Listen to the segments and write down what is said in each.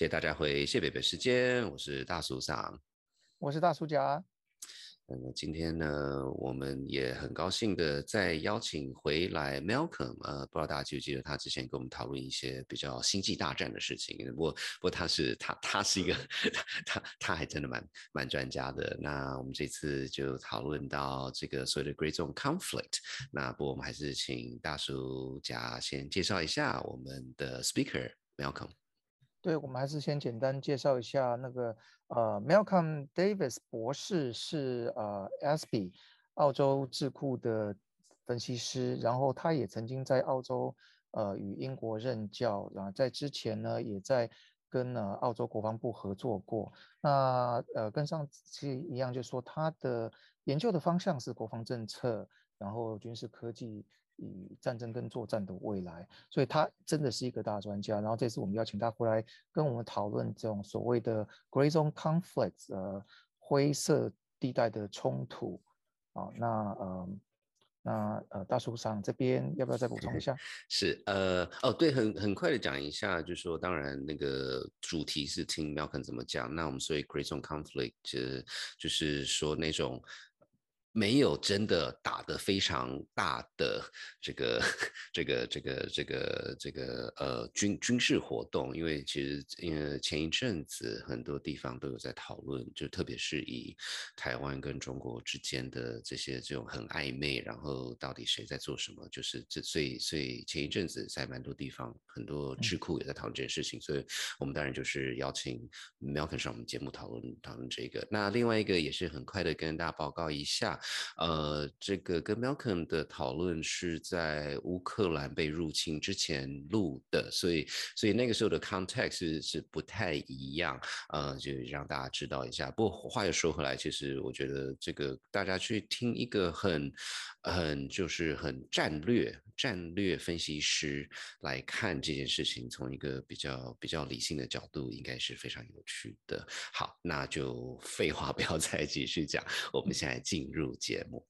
谢谢大家回谢北北时间，我是大叔桑，我是大叔甲。嗯，今天呢，我们也很高兴的再邀请回来 Malcolm。呃，不知道大家记不记得他之前跟我们讨论一些比较星际大战的事情。不过，不过他是他他是一个 他他他还真的蛮蛮专家的。那我们这次就讨论到这个所谓的 Great Zone Conflict。那不过我们还是请大叔家先介绍一下我们的 Speaker Malcolm。对，我们还是先简单介绍一下那个呃，Malcolm Davis 博士是呃 ASPI 澳洲智库的分析师，然后他也曾经在澳洲呃与英国任教，然后在之前呢也在跟呃澳洲国防部合作过。那呃跟上期一样，就说他的研究的方向是国防政策，然后军事科技。战争跟作战的未来，所以他真的是一个大专家。然后这次我们邀请他回来跟我们讨论这种所谓的 Gray Zone Conflicts，呃，灰色地带的冲突。啊，那呃，那呃，大叔上这边要不要再补充一下？是，呃，哦，对，很很快的讲一下，就是说，当然那个主题是听 Malcolm 怎么讲。那我们所以 Gray Zone Conflict，就是说那种。没有真的打得非常大的这个这个这个这个这个呃军军事活动，因为其实因为前一阵子很多地方都有在讨论，就特别是以台湾跟中国之间的这些这种很暧昧，然后到底谁在做什么，就是这所以所以前一阵子在蛮多地方很多智库也在讨论这件事情，所以我们当然就是邀请 Malcolm 上我们节目讨论讨论这个。那另外一个也是很快的跟大家报告一下。呃，这个跟 Malcolm 的讨论是在乌克兰被入侵之前录的，所以所以那个时候的 context 是是不太一样，呃，就让大家知道一下。不过话又说回来，其实我觉得这个大家去听一个很很就是很战略战略分析师来看这件事情，从一个比较比较理性的角度，应该是非常有趣的。好，那就废话不要再继续讲，我们现在进入。节目。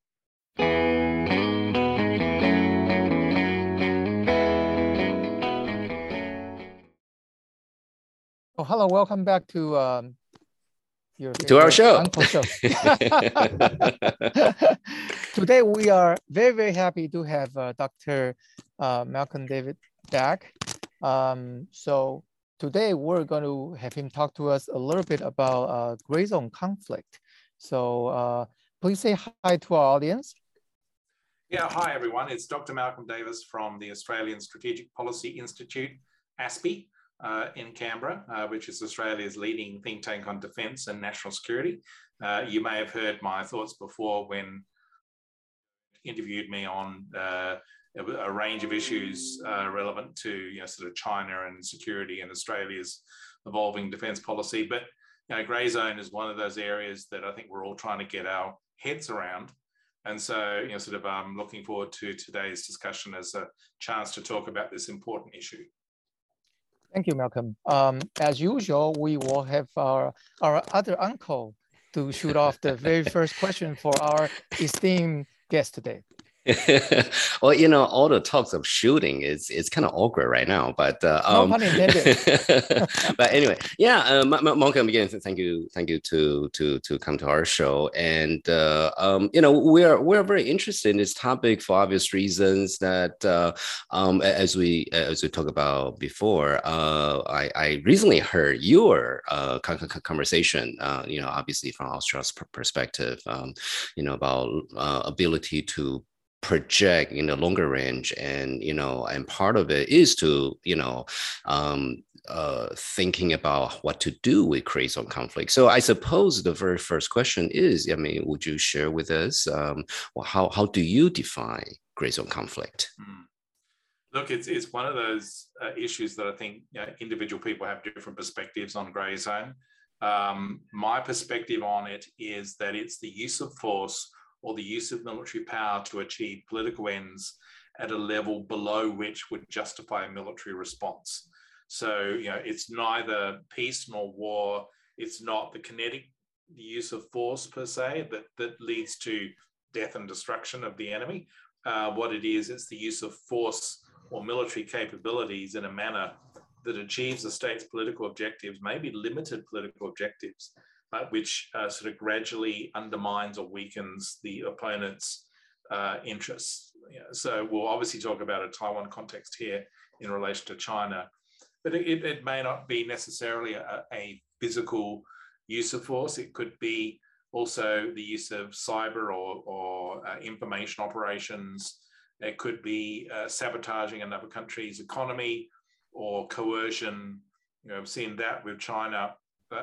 Oh, hello, welcome back to um, your to our show. show. Today we are very very happy to have uh, Dr. Uh, Malcolm Davis back. Um, so today we're going to have him talk to us a little bit about uh, gray zone conflict. So uh, Please say hi to our audience. Yeah, hi everyone. It's Dr. Malcolm Davis from the Australian Strategic Policy Institute, ASPI, uh, in Canberra, uh, which is Australia's leading think tank on defence and national security. Uh, you may have heard my thoughts before when interviewed me on uh, a, range of issues uh, relevant to you know, sort of China and security and Australia's evolving defence policy. But you know, grey zone is one of those areas that I think we're all trying to get our heads around. And so, you know, sort of um, looking forward to today's discussion as a chance to talk about this important issue. Thank you, Malcolm. Um, as usual, we will have our, our other uncle to shoot off the very first question for our esteemed guest today. well, you know, all the talks of shooting is it's kind of awkward right now, but uh, um, no but anyway, yeah, uh, Malcolm, again, thank you, thank you to to to come to our show, and uh, um, you know, we're we're very interested in this topic for obvious reasons. That uh, um, as we as we talked about before, uh, I I recently heard your uh, conversation, uh, you know, obviously from Australia's perspective, um, you know, about uh, ability to project in the longer range and you know and part of it is to you know um, uh, thinking about what to do with gray zone conflict. So i suppose the very first question is i mean would you share with us um, how, how do you define gray zone conflict? Mm. look it's, it's one of those uh, issues that i think you know, individual people have different perspectives on gray zone. Um, my perspective on it is that it's the use of force or the use of military power to achieve political ends at a level below which would justify a military response. So, you know, it's neither peace nor war. It's not the kinetic use of force per se that, that leads to death and destruction of the enemy. Uh, what it is, it's the use of force or military capabilities in a manner that achieves the state's political objectives, maybe limited political objectives, but which uh, sort of gradually undermines or weakens the opponent's uh, interests. So we'll obviously talk about a Taiwan context here in relation to China, but it, it may not be necessarily a, a, physical use of force. It could be also the use of cyber or, or uh, information operations. It could be uh, sabotaging another country's economy or coercion. You know, I've seen that with China uh,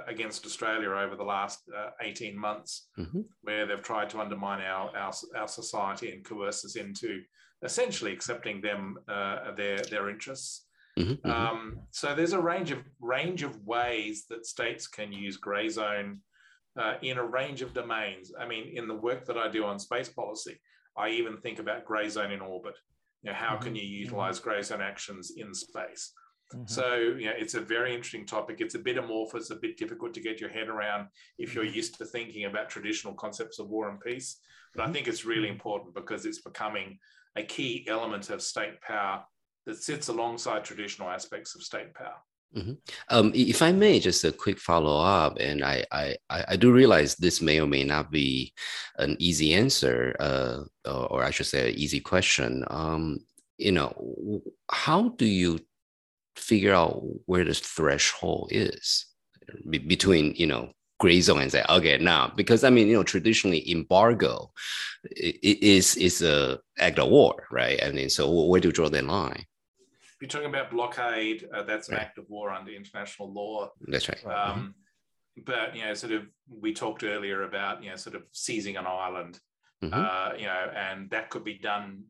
against Australia over the last uh, 18 months, mm-hmm. where they've tried to undermine our, our, our society and coerce us into essentially accepting them uh, their their interests. Mm-hmm, mm-hmm. Um, so there's a range of range of ways that states can use grey zone uh, in a range of domains. I mean, in the work that I do on space policy, I even think about grey zone in orbit. You know, how mm-hmm. can you mm-hmm. utilize grey zone actions in space? Mm-hmm. So, you know, it's a very interesting topic. It's a bit amorphous, a bit difficult to get your head around if you're mm-hmm. used to thinking about traditional concepts of war and peace. But I mm-hmm. think it's really important because it's becoming a key element of state power that sits alongside traditional aspects of state power. Mm-hmm. Um, if I may, just a quick follow up, and I, I, I do realize this may or may not be an easy answer, uh, or, I should say, an easy question. Um, you know, how do you figure out where the threshold is between you know gray zone and say okay now because i mean you know traditionally embargo is is a act of war right i mean so where do you draw that line if you're talking about blockade uh, that's an right. act of war under international law that's right um, mm-hmm. but you know sort of we talked earlier about you know sort of seizing an island mm-hmm. uh, you know and that could be done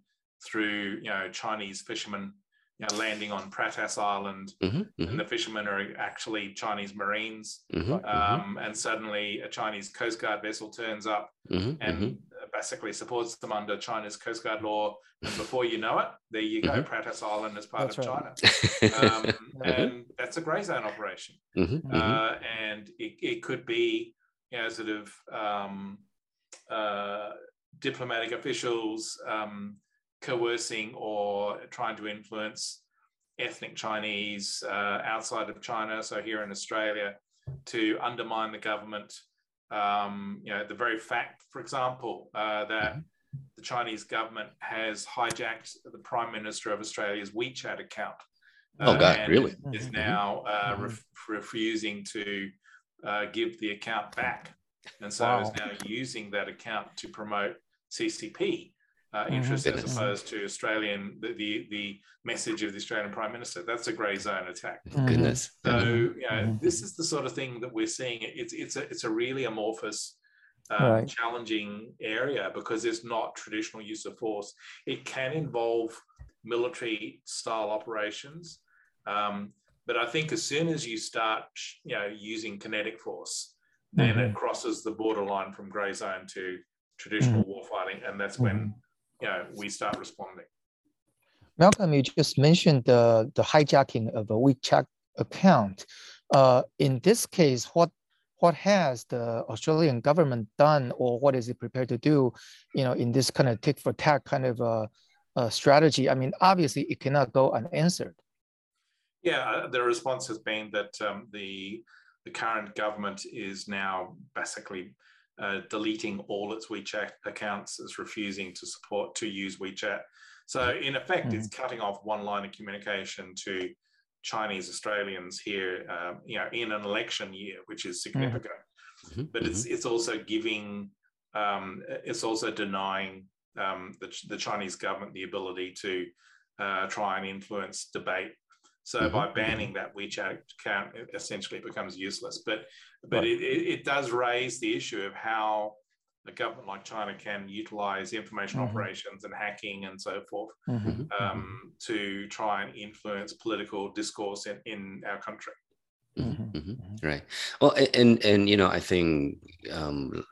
through you know chinese fishermen you know, landing on Pratas Island, mm-hmm, mm-hmm. and the fishermen are actually Chinese Marines. Mm-hmm, mm-hmm. um, and suddenly, a Chinese Coast Guard vessel turns up mm-hmm, and mm-hmm. basically supports them under China's Coast Guard law. And before you know it, there you go, Pratas Island is part that's of right. China. Um, and that's a grey zone operation. Uh, and it, it, could be, you know, sort of um, uh, diplomatic officials. Um, coercing or trying to influence ethnic Chinese uh, outside of China, so here in Australia, to undermine the government. Um, you know, the very fact, for example, uh, that mm-hmm. the Chinese government has hijacked the Prime Minister of Australia's WeChat account. Uh, oh, God, really? Is mm-hmm. now uh, mm-hmm. ref- refusing to uh, give the account back. And so wow. is now using that account to promote CCP uh, mm-hmm. interest mm-hmm. as opposed to Australian the, the, the message of the Australian Prime Minister. That's a grey zone attack. Mm-hmm. Goodness. So mm-hmm. you know, mm-hmm. this is the sort of thing that we're seeing. It's it's a it's a really amorphous. Um, right. challenging area because it's not traditional use of force. It can involve military style operations, um, but I think as soon as you start, you know, using kinetic force, then mm-hmm. it crosses the borderline from grey zone to traditional mm-hmm. warfighting, and that's when yeah, we start responding. Malcolm, you just mentioned the, the hijacking of a WeChat account. Uh, in this case, what what has the Australian government done, or what is it prepared to do, you know, in this kind of tick for tack kind of uh, uh, strategy? I mean, obviously, it cannot go unanswered. Yeah, uh, the response has been that um, the the current government is now basically uh, deleting all its WeChat accounts, it's refusing to support to use WeChat. So in effect, mm-hmm. it's cutting off one line of communication to Chinese Australians here, um, you know, in an election year, which is mm-hmm. significant. Mm-hmm. But it's mm-hmm. it's also giving, um, it's also denying um, the, the Chinese government the ability to uh, try and influence debate so mm-hmm. by banning that WeChat account, it essentially becomes useless. But but right. it, it, does raise the issue of how a government like China can utilize information mm-hmm. operations and hacking and so forth mm-hmm. um, mm-hmm. to try and influence political discourse in, in our country. Mm-hmm. Mm-hmm. Right. Well, and and you know, I think um,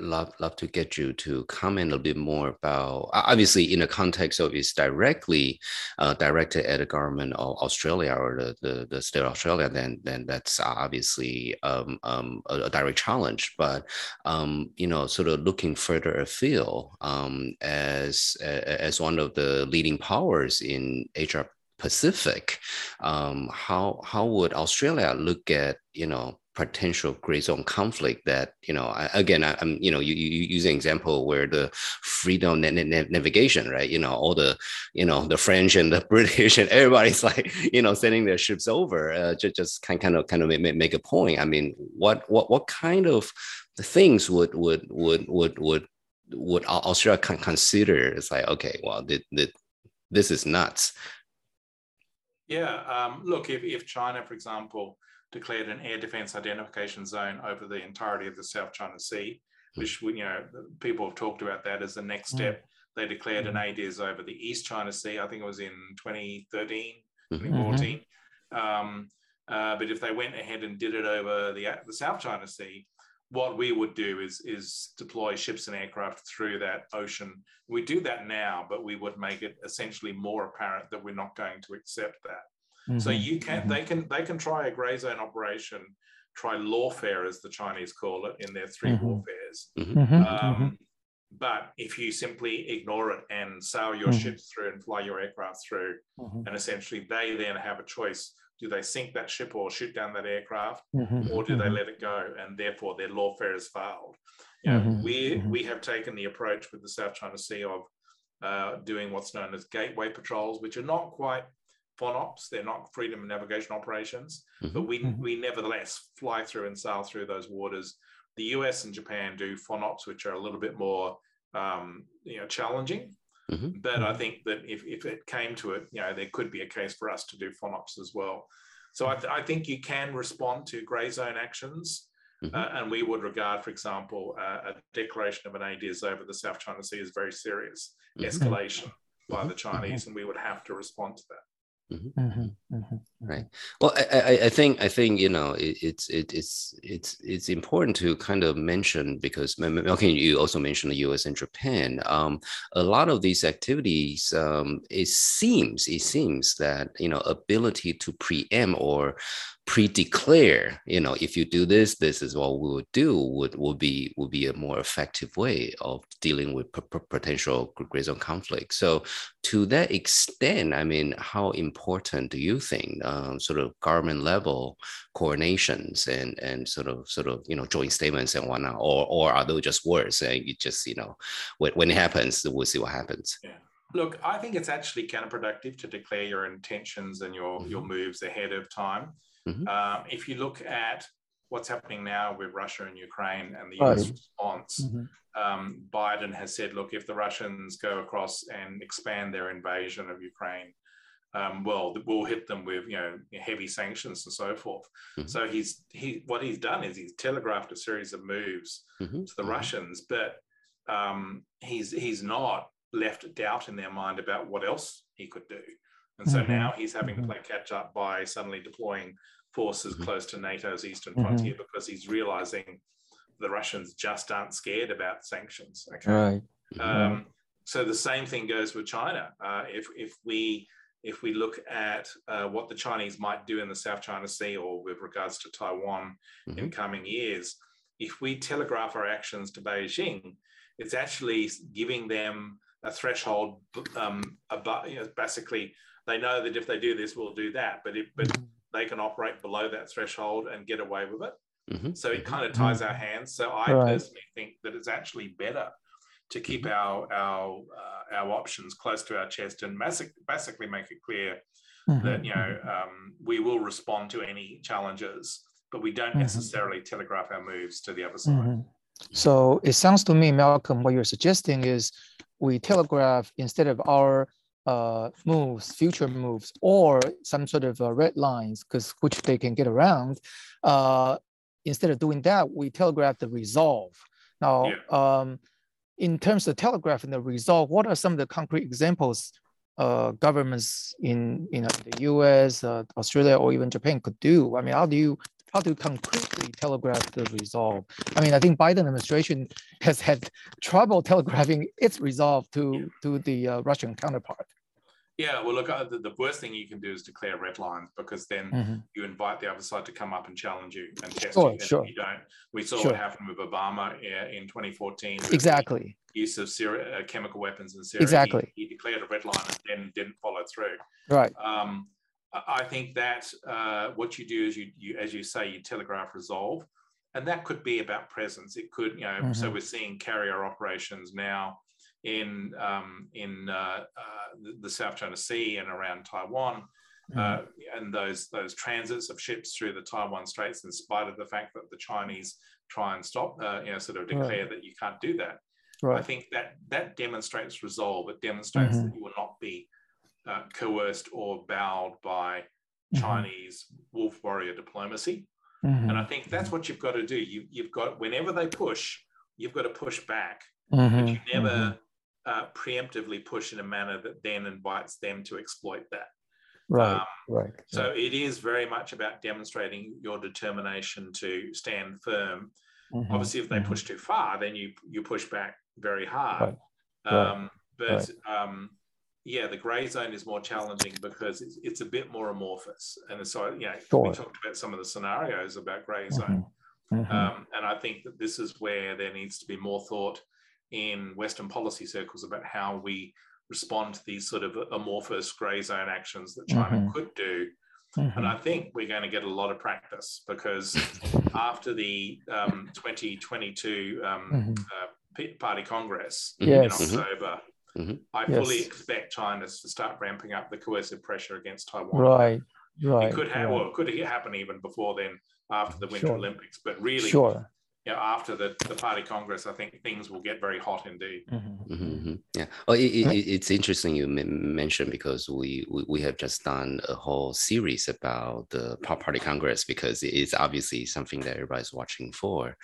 love love to get you to comment a bit more about obviously in the context of it's directly uh, directed at the government of Australia or the, the, the state of Australia then then that's obviously um, um, a, a, direct challenge but um, you know sort of looking further afield um, as as one of the leading powers in Asia Pacific. Um, how how would Australia look at you know potential gray zone conflict that you know I, again I, am you know you, you use an example where the freedom na- na- navigation right? You know all the you know the French and the British and everybody's like you know sending their ships over uh, just just kind kind of kind of make, make a point. I mean what what what kind of things would would would would would would Australia consider? It's like okay well this is nuts. Yeah um, look if, if China for example declared an air defense identification zone over the entirety of the South China Sea, hmm. which you know people have talked about that as the next hmm. step. They declared an hmm. ADIZ over the East China Sea. I think it was in 2013, 2014. Mm-hmm. Um, uh, but if they went ahead and did it over the, the South China Sea, what we would do is is deploy ships and aircraft through that ocean. We do that now, but we would make it essentially more apparent that we're not going to accept that. Mm-hmm. So you can mm-hmm. they can they can try a gray zone operation, try lawfare as the Chinese call it in their 3 mm-hmm. warfares. Mm-hmm. Mm-hmm. Um, mm-hmm. but if you simply ignore it and sail your ships through and fly your aircraft through, and essentially they then have a choice: do they sink that ship or shoot down that aircraft, or do they let it go? And therefore, their lawfare has failed. You know, we we have taken the approach with the South China Sea of uh, doing what's known as gateway patrols, which are not quite FONOPs. They're not freedom of navigation operations, mm-hmm. but we, mm-hmm. we nevertheless fly through and sail through those waters. The US and Japan do FONOPs, which are a little bit more um, you know, challenging. Mm-hmm. But I mm-hmm. think that if, if it came to it, you know, there could be a case for us to do FONOPs as well. So I, th- I think you can respond to grey zone actions. Mm-hmm. Uh, and we would regard, for example, uh, a declaration of an ADIZ over the South China Sea as very serious mm-hmm. escalation by the Chinese, and we would have to respond to that. Mm-hmm. Mm-hmm. mm-hmm. Right. Well, I, I, I, think I think you know it, it's it, it's it's it's important to kind of mention because okay, you also mentioned the U.S. and Japan. Um, a lot of these activities, um, it seems it seems that you know ability to preempt or pre-declare you know if you do this this is what we would do would would be would be a more effective way of dealing with p- p- potential gray zone conflict so to that extent i mean how important do you think um, sort of government level coordinations and and sort of sort of you know joint statements and whatnot or or are those just words and you just you know when, when it happens we'll see what happens yeah. Look, I think it's actually counterproductive to declare your intentions and your, mm-hmm. your moves ahead of time. Mm-hmm. Um, if you look at what's happening now with Russia and Ukraine and the US right. response, mm-hmm. um, Biden has said, look, if the Russians go across and expand their invasion of Ukraine, um, well, we'll hit them with you know heavy sanctions and so forth. Mm-hmm. So he's he what he's done is he's telegraphed a series of moves mm-hmm. to the mm-hmm. Russians, but um, he's he's not left doubt in their mind about what else he could do. And so mm-hmm. now he's having to mm-hmm. play catch up by suddenly deploying forces mm-hmm. close to NATO's eastern mm-hmm. frontier because he's realizing the Russians just aren't scared about sanctions. Okay. Right. Um, so the same thing goes with China. Uh, if if we if we look at uh, what the Chinese might do in the South China Sea or with regards to Taiwan mm-hmm. in coming years, if we telegraph our actions to Beijing, it's actually giving them a threshold um, about, you know, basically they know that if they do this, we'll do that. But if but mm-hmm. they can operate below that threshold and get away with it. Mm-hmm. So it kind of ties our hands. So I right. personally think that it's actually better to keep mm-hmm. our our uh, our options close to our chest and basic, basically make it clear mm-hmm. that you know um, we will respond to any challenges, but we don't mm-hmm. necessarily telegraph our moves to the other side. Mm-hmm. So it sounds to me, Malcolm, what you're suggesting is we telegraph instead of our uh, moves, future moves, or some sort of uh, red lines, because which they can get around. Uh, instead of doing that, we telegraph the resolve. Now, yeah. um, in terms of telegraphing the resolve, what are some of the concrete examples uh, governments in you know the U.S., uh, Australia, or even Japan could do? I mean, how do you how to concretely telegraph the resolve. I mean, I think Biden administration has had trouble telegraphing its resolve to, to the uh, Russian counterpart. Yeah, well, look, uh, the, the, worst thing you can do is declare red lines because then mm-hmm. you invite the other side to come up and challenge you and test sure, you. Sure. You don't. We saw sure. what happened with Obama in 2014. Exactly. Use of Syria, uh, chemical weapons in Syria. Exactly. He, he, declared a red line and then didn't follow through. Right. Um, I think that uh, what you do is you, you, as you say, you telegraph resolve, and that could be about presence. It could, you know, mm-hmm. so we're seeing carrier operations now in um, in uh, uh, the South China Sea and around Taiwan, uh, and those those transits of ships through the Taiwan Straits, in spite of the fact that the Chinese try and stop, uh, you know, sort of declare right. that you can't do that. Right. I think that that demonstrates resolve. It demonstrates mm-hmm. that you will not be uh, coerced or bowed by mm-hmm. Chinese wolf warrior diplomacy. Mm-hmm. And I think that's what you've got to do. You, you've got whenever they push, you've got to push back. Mm-hmm. But you never mm-hmm uh, preemptively push in a manner that then invites them to exploit that. Right, um, right. So it is very much about demonstrating your determination to stand firm. Mm-hmm, Obviously, if they mm-hmm. push too far, then you you push back very hard. Right, um, but right. um, yeah, the grey zone is more challenging because it's, it's a bit more amorphous. And so, yeah, sure. we talked about some of the scenarios about grey zone. Mm-hmm, mm-hmm. Um, and I think that this is where there needs to be more thought in Western policy circles about how we respond to these sort of amorphous grey zone actions that China mm-hmm. could do. Mm-hmm. And I think we're going to get a lot of practice because after the um, 2022 um, mm-hmm. uh, Party Congress yes. in October, mm-hmm. I yes. fully expect China to start ramping up the coercive pressure against Taiwan. Right, right. It could have, right. well, it could happen even before then, after the Winter sure. Olympics. But really, sure you know, after the, the party congress, I think things will get very hot indeed. Mm-hmm. Mm-hmm. Yeah. Well, it, it, it's interesting you m- mentioned because we, we, we have just done a whole series about the party congress because it's obviously something that everybody's watching for.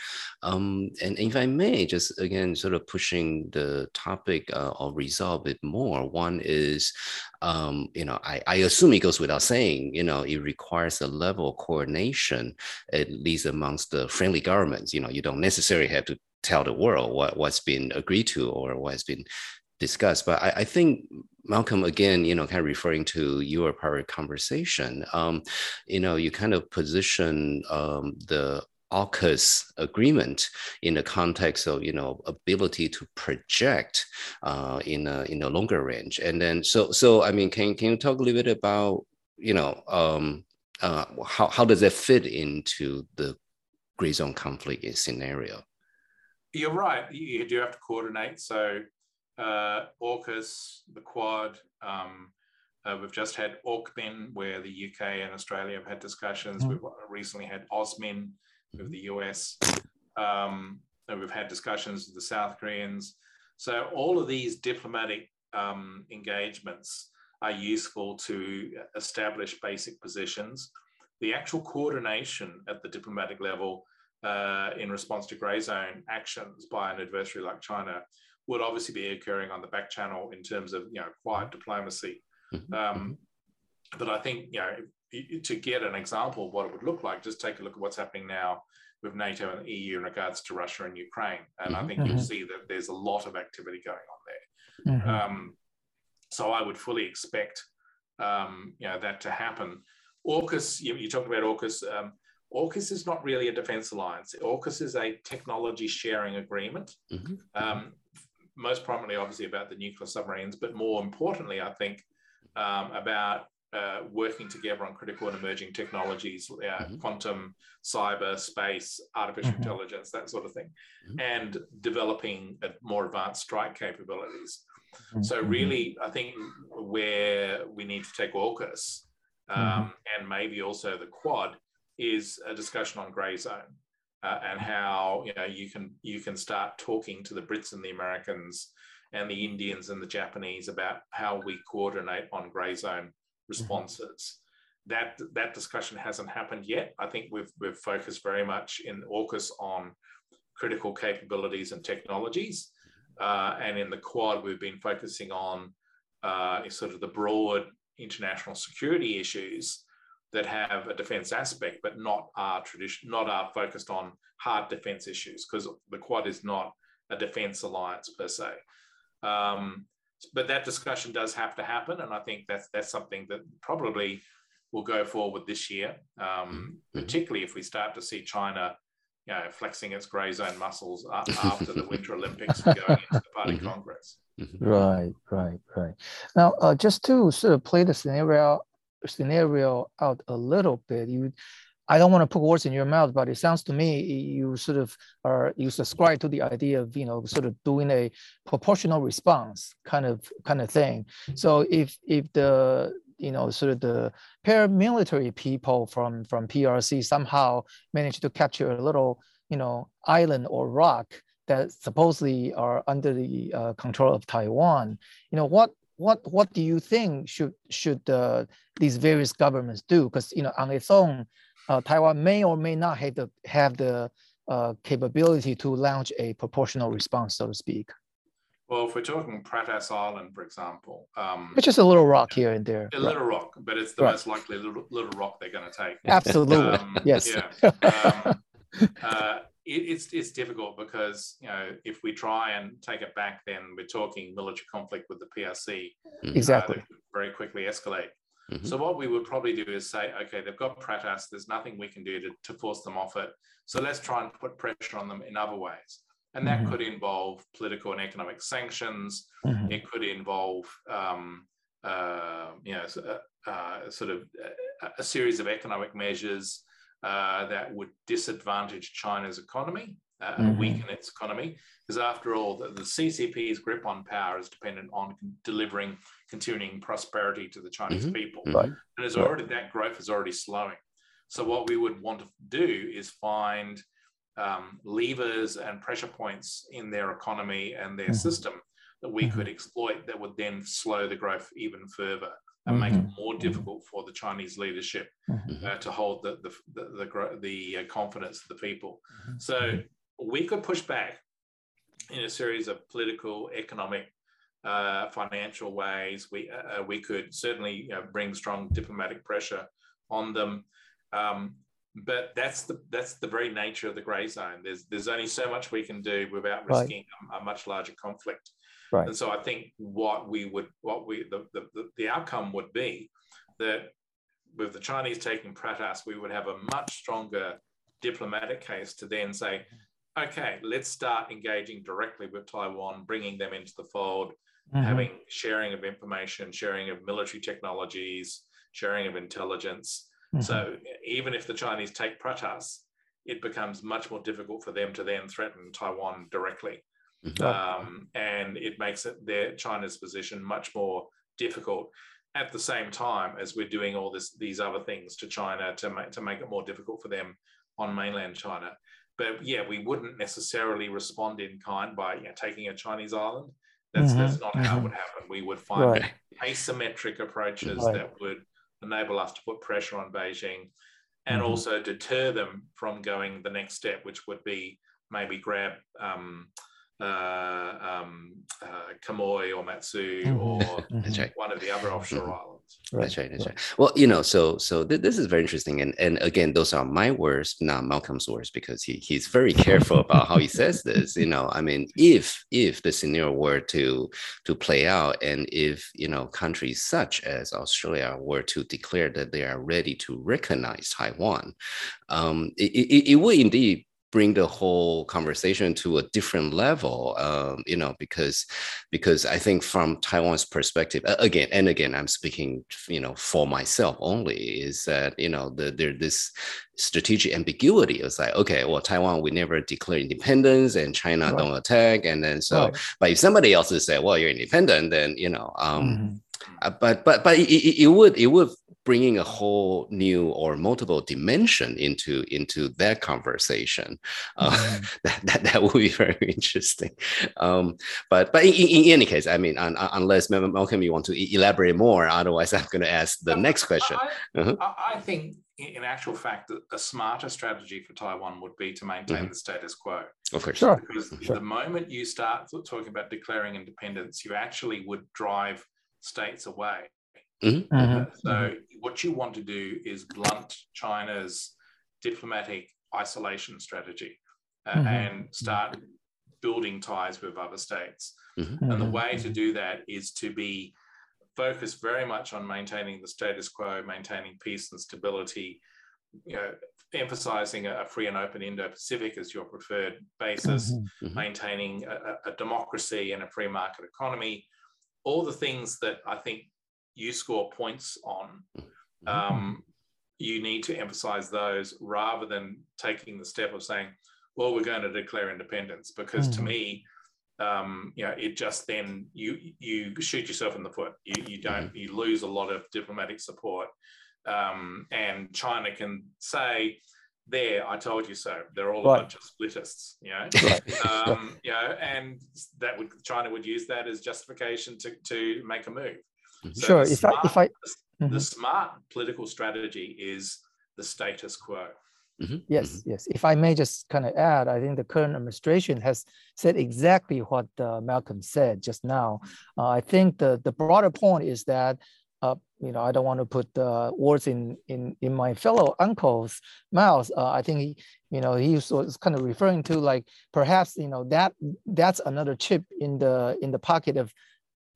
Um, and if I may, just again, sort of pushing the topic uh, of resolve a bit more. One is, um, you know, I, I assume it goes without saying, you know, it requires a level of coordination, at least amongst the friendly governments. You know, you don't necessarily have to tell the world what, what's been agreed to or what's been discussed. But I, I, think Malcolm, again, you know, kind of referring to your prior conversation, um, you know, you kind of position um, the AUKUS agreement in the context of you know ability to project uh, in a in a longer range, and then so so I mean, can can you talk a little bit about you know um, uh, how how does that fit into the gray zone conflict scenario? You're right. You do have to coordinate. So uh, AUKUS, the Quad. Um, uh, we've just had AUKMIN, where the UK and Australia have had discussions. Mm-hmm. We've recently had AUSMIN, with the US. Um, we've had discussions with the South Koreans. So all of these diplomatic um, engagements are useful to establish basic positions. The actual coordination at the diplomatic level uh, in response to grey zone actions by an adversary like China would obviously be occurring on the back channel in terms of you know quiet diplomacy. Mm-hmm. Um, mm-hmm. but I think you know to get an example of what it would look like, just take a look at what's happening now with NATO and the EU in regards to Russia and Ukraine. And mm-hmm. I think you'll mm-hmm. see that there's a lot of activity going on there. Mm-hmm. Um, so I would fully expect um, you know, that to happen. AUKUS, you, you talked about AUKUS. Um, AUKUS is not really a defense alliance. AUKUS is a technology sharing agreement. Mm-hmm. Um, most prominently, obviously, about the nuclear submarines, but more importantly, I think um, about uh, working together on critical and emerging technologies, uh, mm-hmm. quantum, cyber, space, artificial mm-hmm. intelligence, that sort of thing, mm-hmm. and developing more advanced strike capabilities. Mm-hmm. So, really, I think where we need to take AUKUS um, mm-hmm. and maybe also the Quad is a discussion on grey zone. Uh, and how you know you can you can start talking to the Brits and the Americans and the Indians and the Japanese about how we coordinate on grey zone responses. Mm-hmm. That that discussion hasn't happened yet. I think we've we've focused very much in AUKUS on critical capabilities and technologies, uh, and in the Quad we've been focusing on uh, sort of the broad international security issues that have a defense aspect, but not are tradition, not are focused on hard defense issues, because the Quad is not a defense alliance per se. Um, but that discussion does have to happen, and I think that's that's something that probably will go forward this year, um, mm-hmm. particularly if we start to see China, you know, flexing its grey zone muscles after the Winter Olympics and going into the Party mm-hmm. Congress. Mm-hmm. Right, right, right. Now, uh, just to sort of play the scenario scenario out a little bit, you I don't want to put words in your mouth, but it sounds to me you sort of are you subscribe to the idea of you know sort of doing a proportional response kind of kind of thing. So if if the you know sort of the paramilitary people from from PRC somehow manage to capture a little you know island or rock that supposedly are under the uh, control of Taiwan, you know what what what do you think should should uh, these various governments do? Because you know on its own uh, Taiwan may or may not have the have the uh, capability to launch a proportional response, so to speak. Well, if we're talking Pratas Island, for example, um, it's just a little rock here and there. A right. little rock, but it's the right. most likely little, little rock they're going to take. Absolutely, um, yes. Yeah. Um, uh, it, it's it's difficult because you know if we try and take it back, then we're talking military conflict with the PRC. Exactly. Uh, very quickly escalate. Mm-hmm. So what we would probably do is say, okay, they've got Pratas. There's nothing we can do to, to force them off it. So let's try and put pressure on them in other ways. And that mm-hmm. could involve political and economic sanctions. Mm-hmm. It could involve, um, uh, you know, uh, uh, sort of a, a, series of economic measures uh, that would disadvantage China's economy uh, and mm-hmm. weaken its economy. Because after all, the, the, CCP's grip on power is dependent on delivering continuing prosperity to the Chinese mm-hmm. people. Right. And there's already that growth is already slowing. So what we would want to do is find um, levers and pressure points in their economy and their mm-hmm. system that we mm-hmm. could exploit that would then slow the growth even further and make it mm-hmm. more mm-hmm. difficult for the Chinese leadership uh, to hold the the the, the, the uh, confidence of the people. So we could push back in a series of political, economic, uh, financial ways. We uh, uh, we could certainly you know, bring strong diplomatic pressure on them, um, but that's the that's the very nature of the grey zone. There's there's only so much we can do without risking right. a, a, much larger conflict. Right. And so I think what we would what we the, the, the outcome would be that with the Chinese taking Pratas, we would have a much stronger diplomatic case to then say, okay, let's start engaging directly with Taiwan, bringing them into the fold, mm-hmm. having sharing of information, sharing of military technologies, sharing of intelligence. Mm-hmm. So even if the Chinese take Pratas, it becomes much more difficult for them to then threaten Taiwan directly. Mm-hmm. Um, and it makes it their China's position much more difficult at the same time as we're doing all this these other things to China to make to make it more difficult for them on mainland China. But yeah, we wouldn't necessarily respond in kind by you know, taking a Chinese island. That's, mm-hmm. that's not mm-hmm. how it would happen. We would find right. asymmetric approaches right. that would enable us to put pressure on Beijing and mm-hmm. also deter them from going the next step, which would be maybe grab um, uh, um, uh, Quemoy or Matsu mm-hmm. or mm-hmm. one of the other offshore mm-hmm. islands. Right. That's right. That's right. Well, you know, so so th- this is very interesting, and and again, those are my words, not Malcolm's words, because he he's very careful about how he says this. You know, I mean, if if the scenario were to to play out, and if you know countries such as Australia were to declare that they are ready to recognize Taiwan, um, it, it, it would indeed bring the whole conversation to a different level um, you know because because i think from taiwan's perspective again and again i'm speaking you know for myself only is that you know the, there this strategic ambiguity it's like okay well taiwan we never declare independence and china right. don't attack and then so right. but if somebody else is say well you're independent then you know um mm-hmm. uh, but but but it, it, it would it would bringing a whole new or multiple dimension into into that conversation. Uh, mm-hmm. that, that that would be very interesting. Um, but but in, in, any case, I mean, un, unless Malcolm, you want to elaborate more, otherwise I'm going to ask the next question. I, uh-huh. I think in actual fact, a smarter strategy for Taiwan would be to maintain mm-hmm. the status quo. Of course. Sure. Because sure. the moment you start talking about declaring independence, you actually would drive states away. Mm-hmm. Uh, so, what you want to do is blunt China's diplomatic isolation strategy uh, mm-hmm. and start building ties with other states. Mhm. And the Mhm, way to do that is to be focused very much on maintaining the status quo, maintaining peace and stability, you know, emphasizing a free and open Indo-Pacific as your preferred basis, Mhm. Mhm. maintaining a, a- a democracy and a free market economy, all the things that I think you score points on. Mhm. Um, you need to emphasize those rather than taking the step of saying, well, we're going to declare independence, because to Mhm. me, um, you know, it just then you you shoot yourself in the foot. You you don't you lose a lot of diplomatic support, um, and China can say, "There, I told you so." They're all Right. a bunch of splittists, you know. Right. um, you know, and that would China would use that as justification to to make a move. Mhm. So Sure. the If I if I smart- the Mhm. smart political strategy is the status quo. Mhm. Yes, yes. If I may just kind of add, I think the current administration has said exactly what uh, Malcolm said just now. Uh, I think the the broader point is that, uh, you know, I don't want to put uh, words in in in my fellow uncle's mouth. Uh, I think he, you know, he was, was kind of referring to like perhaps you know that that's another chip in the in the pocket of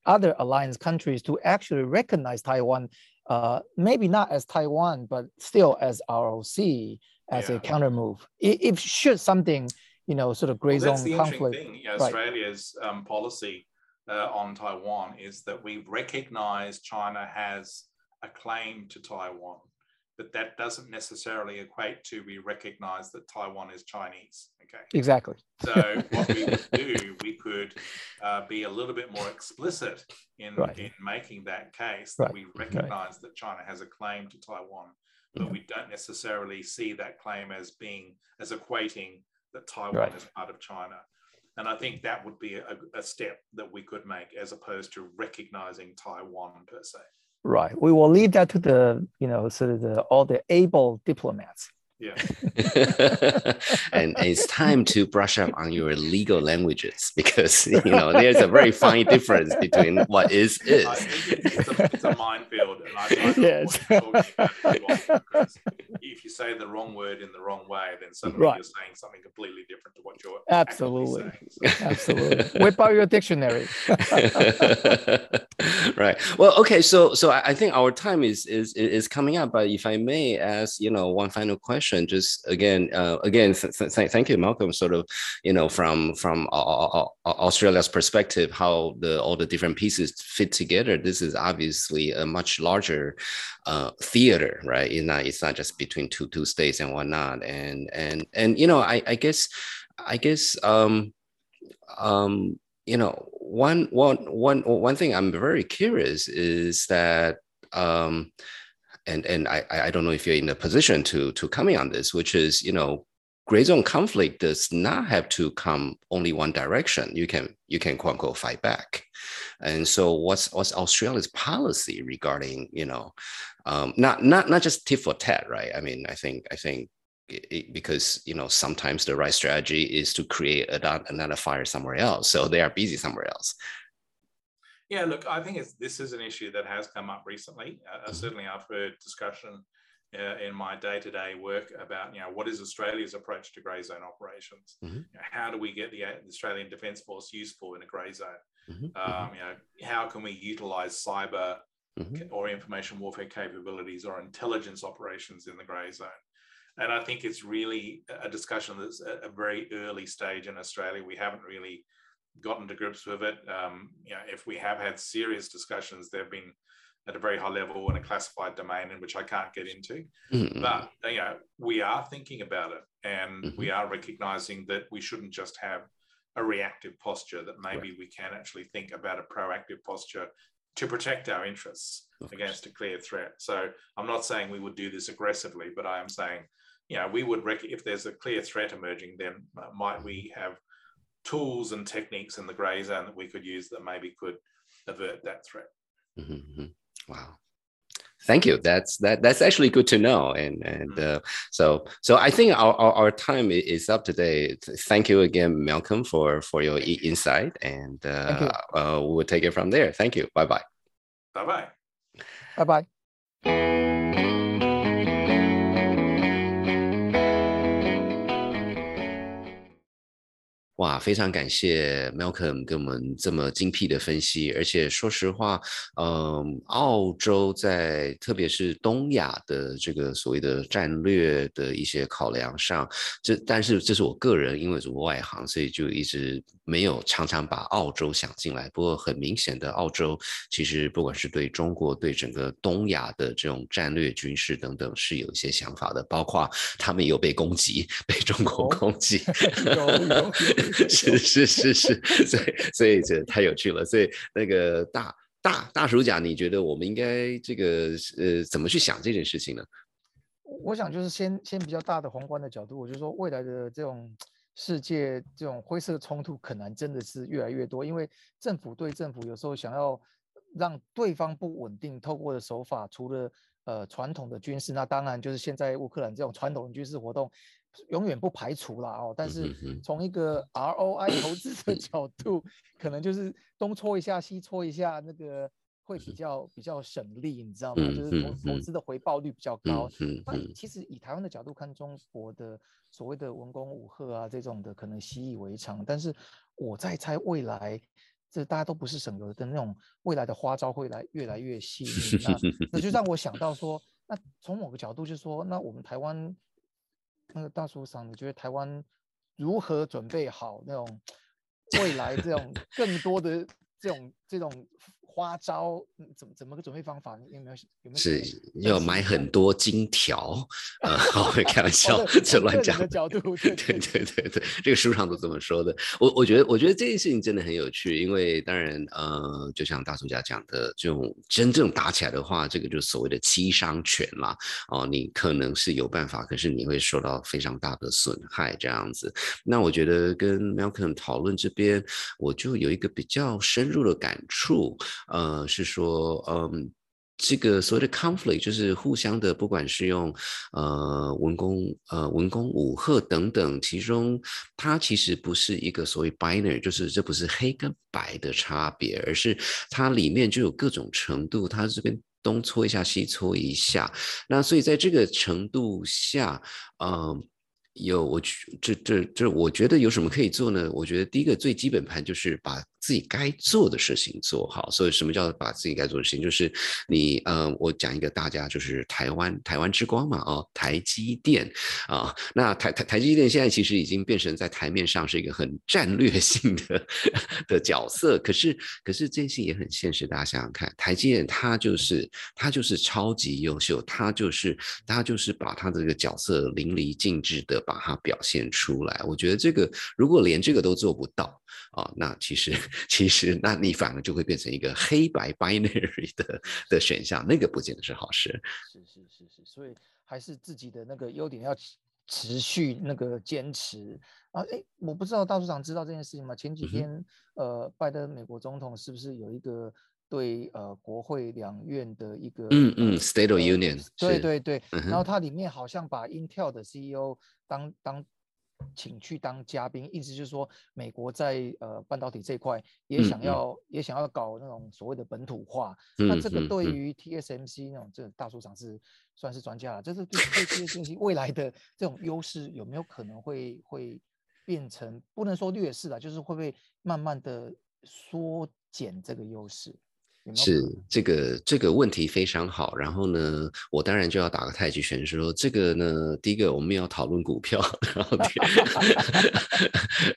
other alliance countries to actually recognize Taiwan, uh, maybe not as Taiwan, but still as ROC as Yeah. a counter move. I- If should something, you know, sort of gray Well, that's zone the conflict. interesting thing. You know, Right. Australia's um, policy uh, on Taiwan is that we recognize China has a claim to Taiwan, but that doesn't necessarily equate to we recognize that Taiwan is Chinese. Okay. Exactly. So what we would do, we could uh, be a little bit more explicit in, Right. in making that case that Right. we recognize that China has a claim to Taiwan, but we don't necessarily see that claim as being as equating that Taiwan Right. is part of China. And I think that would be a, a step that we could make as opposed to recognizing Taiwan per se. Right. We will leave that to the, you know, sort of the all the able diplomats. Yeah. and it's time to brush up on your legal languages because you know there's a very fine difference between what is is. I think it's, a, it's a minefield. And I, I know Yes. what you're talking about as well, because if you say the wrong word in the wrong way, then suddenly Right. you're saying something completely different to what you're Absolutely. saying. So- Absolutely. Whip out your dictionary. right. Well, okay. So, so I I think our time is is is coming up. But if I may ask, you know, one final question, just again, uh, again, th- th- th- thank you, Malcolm. Sort of, you know, from from Au- Au- Au- Australia's perspective, how the all the different pieces fit together. This is obviously a much larger uh, theater, right? It's not it's not just between two two states and whatnot. And and and you know, I I guess I guess um um you know one one one one thing i'm very curious is that um and and i i don't know if you're in a position to to comment on this which is you know gray zone conflict does not have to come only one direction. You can you can quote unquote fight back. And so what's what's australia's policy regarding you know um not not not just tit for tat right? I mean i think i think it- because you know sometimes the right strategy is to create a, another fire somewhere else. So they are busy somewhere else Yeah, look, I think it's, this is an issue that has come up recently. Uh, Mhm. Certainly, I've heard discussion uh, in my day-to-day work about, you know, what is Australia's approach to grey zone operations? Mhm. You know, how do we get the, uh, the Australian Defence Force useful in a grey zone? Mhm, Um, you know, how can we utilise cyber mhm, or information warfare capabilities or intelligence operations in the grey zone? And I think it's really a discussion that's at a very early stage in Australia. We haven't really gotten to grips with it. Um, you know, if we have had serious discussions, they've been at a very high level in a classified domain in which I can't get into. mhm, But you know, we are thinking about it, and we are recognizing that we shouldn't just have a reactive posture. That maybe we can actually think about a proactive posture to protect our interests against a clear threat. So I'm not saying we would do this aggressively, but I am saying, you know, we would rec- if there's a clear threat emerging, then uh, might we have tools and techniques in the grey zone that we could use that maybe could avert that threat. mhm, mhm. wow thank you that's that that's actually good to know and and uh, so so i think our, our, our time is up today thank you again malcolm for for your i- insight and you. uh, uh we'll take it from there thank you bye bye Bye bye. Bye bye. 哇，非常感谢 Malcolm 给我们这么精辟的分析，而且说实话，嗯，澳洲在特别是东亚的这个所谓的战略的一些考量上，这但是这是我个人，因为是外行，所以就一直没有常常把澳洲想进来。不过很明显的，澳洲其实不管是对中国、对整个东亚的这种战略、军事等等，是有一些想法的，包括他们有被攻击，被中国攻击。有有。是是是是，所以所以这太有趣了。所以那个大大大叔讲，你觉得我们应该这个呃怎么去想这件事情呢？我想就是先先比较大的宏观的角度，我就说未来的这种世界这种灰色冲突可能真的是越来越多，因为政府对政府有时候想要让对方不稳定，透过的手法除了呃传统的军事，那当然就是现在乌克兰这种传统军事活动。永远不排除啦哦，但是从一个 ROI 投资的角度，可能就是东搓一下西搓一下，那个会比较比较省力，你知道吗？就是投投资的回报率比较高。那其实以台湾的角度看，中国的所谓的文攻武赫啊这种的，可能习以为常。但是我在猜未来，这大家都不是省油的那种，未来的花招会来越来越细腻。那那就让我想到说，那从某个角度就说，那我们台湾。那个大叔长，你觉得台湾如何准备好那种未来这种更多的这种这种？花招怎么怎么个准备方法？有没有有没有？是要买很多金条，呃，会开 玩笑，这乱讲。角度，对对对对，这个书上都这么说的。我我觉得我觉得这件事情真的很有趣，因为当然呃，就像大作家讲的，这种真正打起来的话，这个就是所谓的七伤拳嘛。哦，你可能是有办法，可是你会受到非常大的损害这样子。那我觉得跟 Malcolm 讨论这边，我就有一个比较深入的感触。呃，是说，嗯，这个所谓的 conflict 就是互相的，不管是用呃文工呃文工武赫等等，其中它其实不是一个所谓 binary，就是这不是黑跟白的差别，而是它里面就有各种程度，它这边东搓一下西搓一下，那所以在这个程度下，嗯。有我这这这，我觉得有什么可以做呢？我觉得第一个最基本盘就是把。自己该做的事情做好，所以什么叫把自己该做的事情？就是你，呃，我讲一个大家就是台湾台湾之光嘛，哦，台积电啊，那台台台积电现在其实已经变成在台面上是一个很战略性的 的角色，可是可是这些也很现实，大家想想看，台积电它就是它就是超级优秀，它就是它就是把它这个角色淋漓尽致的把它表现出来。我觉得这个如果连这个都做不到啊，那其实。其实，那你反而就会变成一个黑白 binary 的的选项，那个不见得是好事。是是是是，所以还是自己的那个优点要持续那个坚持啊！哎，我不知道大处长知道这件事情吗？前几天，呃，拜登美国总统是不是有一个对呃国会两院的一个嗯嗯 State of Union？对对对，然后它里面好像把 Intel 的 CEO 当当。请去当嘉宾，意思就是说，美国在呃半导体这块也想要也想要搞那种所谓的本土化。那这个对于 TSMC 那种这大出厂是算是专家了，这是对对这些信息未来的这种优势有没有可能会会变成不能说劣势了，就是会不会慢慢的缩减这个优势？是这个这个问题非常好，然后呢，我当然就要打个太极拳，说这个呢，第一个我们要讨论股票，然后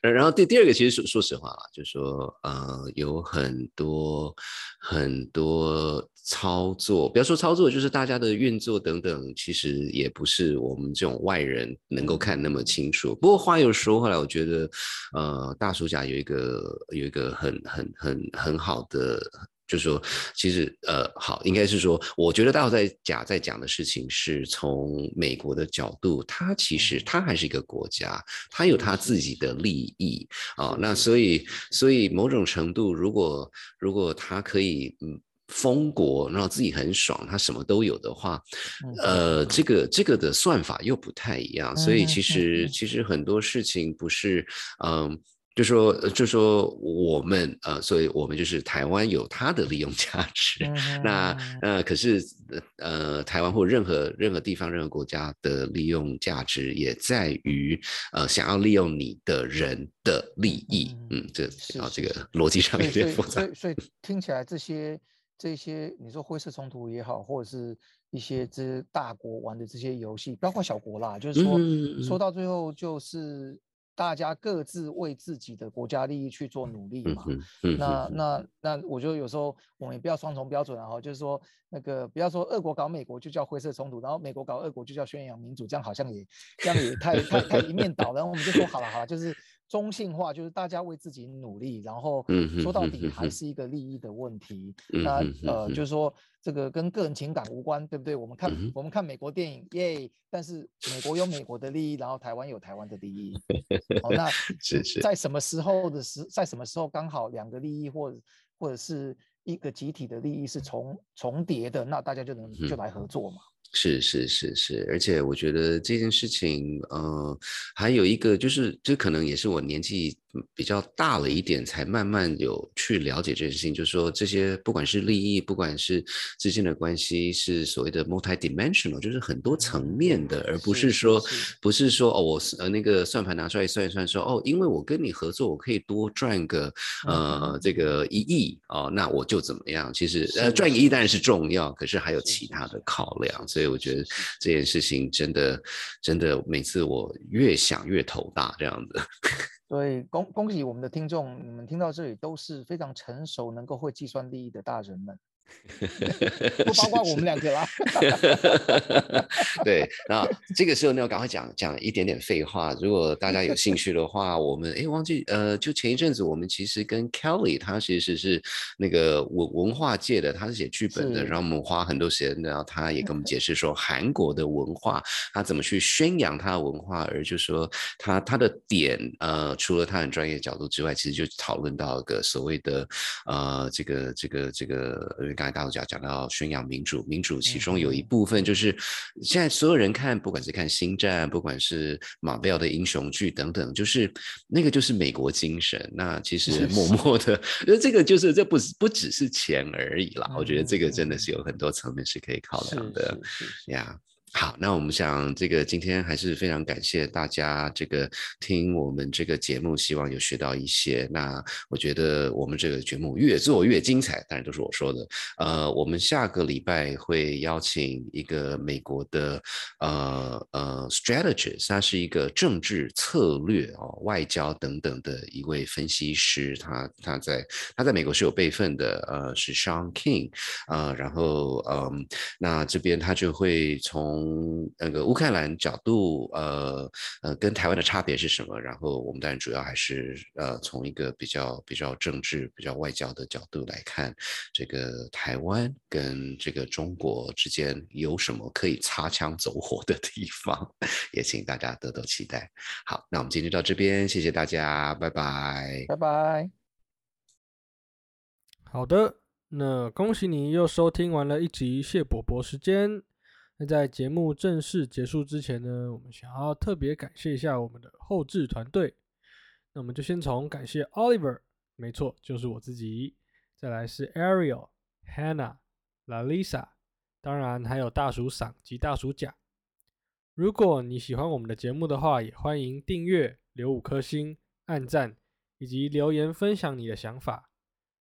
然后第第二个其实说说实话啦，就说呃有很多很多操作，不要说操作，就是大家的运作等等，其实也不是我们这种外人能够看那么清楚。不过话又说回来，我觉得呃大叔甲有一个有一个很很很很好的。就是说，其实呃，好，应该是说，我觉得大在甲在讲的事情是从美国的角度，他其实他还是一个国家，他有他自己的利益啊。那所以，所以某种程度，如果如果他可以嗯封国，然后自己很爽，他什么都有的话，呃，这个这个的算法又不太一样。所以其实其实很多事情不是嗯。就说就说我们呃，所以我们就是台湾有它的利用价值。那呃，可是呃，台湾或任何任何地方、任何国家的利用价值也在于呃，想要利用你的人的利益。嗯，这啊，这个逻辑上有点复杂。所以所以听起来这些这些，你说灰色冲突也好，或者是。一些这大国玩的这些游戏，包括小国啦，就是说说到最后，就是大家各自为自己的国家利益去做努力嘛。那那那，我觉得有时候我们也不要双重标准啊，就是说那个不要说俄国搞美国就叫灰色冲突，然后美国搞俄国就叫宣扬民主，这样好像也这样也太太太一面倒。然后我们就说好了好了，就是中性化，就是大家为自己努力，然后说到底还是一个利益的问题。那呃，就是说。这个跟个人情感无关，对不对？我们看我们看美国电影，耶！但是美国有美国的利益，然后台湾有台湾的利益。好，那 在什么时候的时，在什么时候刚好两个利益或者或者是一个集体的利益是重重叠的，那大家就能就来合作嘛。是是是是，而且我觉得这件事情，呃，还有一个就是，这可能也是我年纪。比较大了一点，才慢慢有去了解这件事情。就是说，这些不管是利益，不管是之间的关系，是所谓的 multi-dimensional，就是很多层面的，而不是说，不是说哦，我呃那个算盘拿出来算一算，说哦，因为我跟你合作，我可以多赚个呃这个一亿哦，那我就怎么样？其实呃赚一亿当然是重要，可是还有其他的考量。所以我觉得这件事情真的真的，每次我越想越头大这样子。所以恭恭喜我们的听众，你们听到这里都是非常成熟、能够会计算利益的大人们。不包括我们两个啦。对，那 这个时候呢，我赶快讲讲一点点废话。如果大家有兴趣的话，我们哎忘记呃，就前一阵子我们其实跟 Kelly，他其实是那个文文化界的，他是写剧本的，然后我们花很多时间，然后他也跟我们解释说韩国的文化，他怎么去宣扬他的文化，而就说他他的点呃，除了他很专业角度之外，其实就讨论到个所谓的呃这个这个这个。刚才大陆讲讲到宣扬民主，民主其中有一部分就是现在所有人看，不管是看星战，不管是马贝尔的英雄剧等等，就是那个就是美国精神。那其实默默的，那这个就是这不是不只是钱而已啦。我觉得这个真的是有很多层面是可以考量的呀。好，那我们想这个今天还是非常感谢大家这个听我们这个节目，希望有学到一些。那我觉得我们这个节目越做越精彩，当然都是我说的。呃，我们下个礼拜会邀请一个美国的呃呃 strategist，他是一个政治策略哦、外交等等的一位分析师。他他在他在美国是有备份的，呃，是 Sean King 啊。然后嗯，那这边他就会从从那个乌克兰角度，呃呃，跟台湾的差别是什么？然后我们当然主要还是呃从一个比较比较政治、比较外交的角度来看，这个台湾跟这个中国之间有什么可以擦枪走火的地方？也请大家多多期待。好，那我们今天到这边，谢谢大家，拜拜，拜拜。好的，那恭喜你又收听完了一集谢伯伯时间。那在节目正式结束之前呢，我们想要特别感谢一下我们的后置团队。那我们就先从感谢 Oliver，没错，就是我自己。再来是 Ariel、Hannah、Lalisa，当然还有大鼠嗓及大鼠甲。如果你喜欢我们的节目的话，也欢迎订阅、留五颗星、按赞以及留言分享你的想法。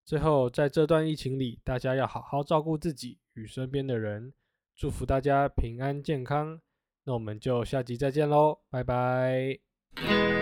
最后，在这段疫情里，大家要好好照顾自己与身边的人。祝福大家平安健康，那我们就下集再见喽，拜拜。